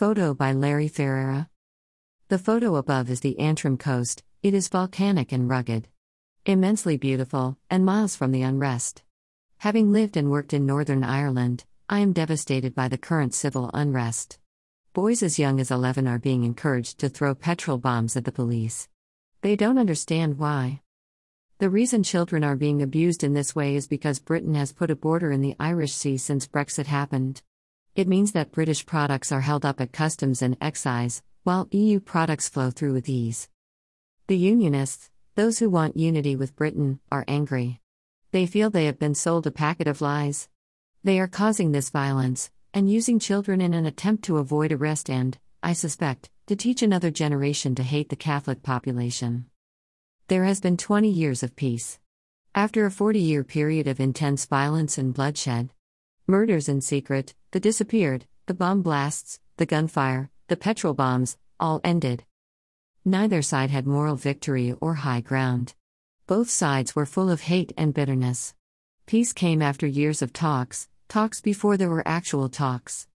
Photo by Larry Ferreira. The photo above is the Antrim coast, it is volcanic and rugged. Immensely beautiful, and miles from the unrest. Having lived and worked in Northern Ireland, I am devastated by the current civil unrest. Boys as young as 11 are being encouraged to throw petrol bombs at the police. They don't understand why. The reason children are being abused in this way is because Britain has put a border in the Irish Sea since Brexit happened. It means that British products are held up at customs and excise, while EU products flow through with ease. The Unionists, those who want unity with Britain, are angry. They feel they have been sold a packet of lies. They are causing this violence, and using children in an attempt to avoid arrest and, I suspect, to teach another generation to hate the Catholic population. There has been 20 years of peace. After a 40 year period of intense violence and bloodshed, murders in secret, the disappeared, the bomb blasts, the gunfire, the petrol bombs, all ended. Neither side had moral victory or high ground. Both sides were full of hate and bitterness. Peace came after years of talks, talks before there were actual talks.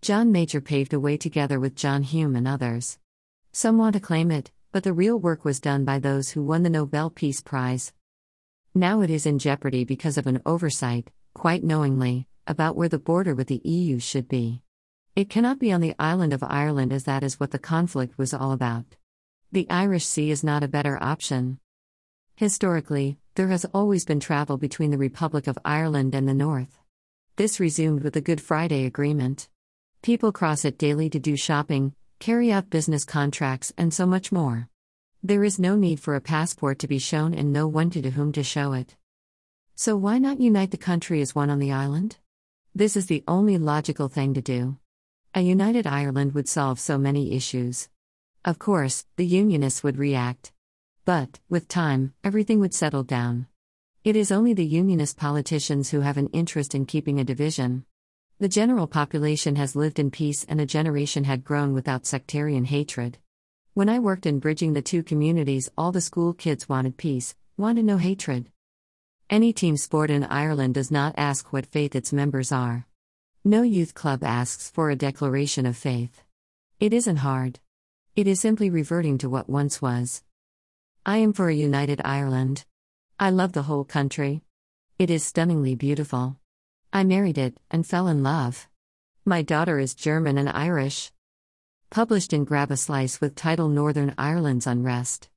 John Major paved a way together with John Hume and others. Some want to claim it, but the real work was done by those who won the Nobel Peace Prize. Now it is in jeopardy because of an oversight, quite knowingly, about where the border with the EU should be. It cannot be on the island of Ireland as that is what the conflict was all about. The Irish Sea is not a better option. Historically, there has always been travel between the Republic of Ireland and the North. This resumed with the Good Friday Agreement. People cross it daily to do shopping, carry out business contracts, and so much more. There is no need for a passport to be shown and no one to, to whom to show it. So, why not unite the country as one on the island? This is the only logical thing to do. A united Ireland would solve so many issues. Of course, the Unionists would react. But, with time, everything would settle down. It is only the Unionist politicians who have an interest in keeping a division. The general population has lived in peace and a generation had grown without sectarian hatred. When I worked in bridging the two communities, all the school kids wanted peace, wanted no hatred. Any team sport in Ireland does not ask what faith its members are. No youth club asks for a declaration of faith. It isn't hard. It is simply reverting to what once was. I am for a united Ireland. I love the whole country. It is stunningly beautiful. I married it and fell in love. My daughter is German and Irish. Published in Grab a Slice with title Northern Ireland's Unrest.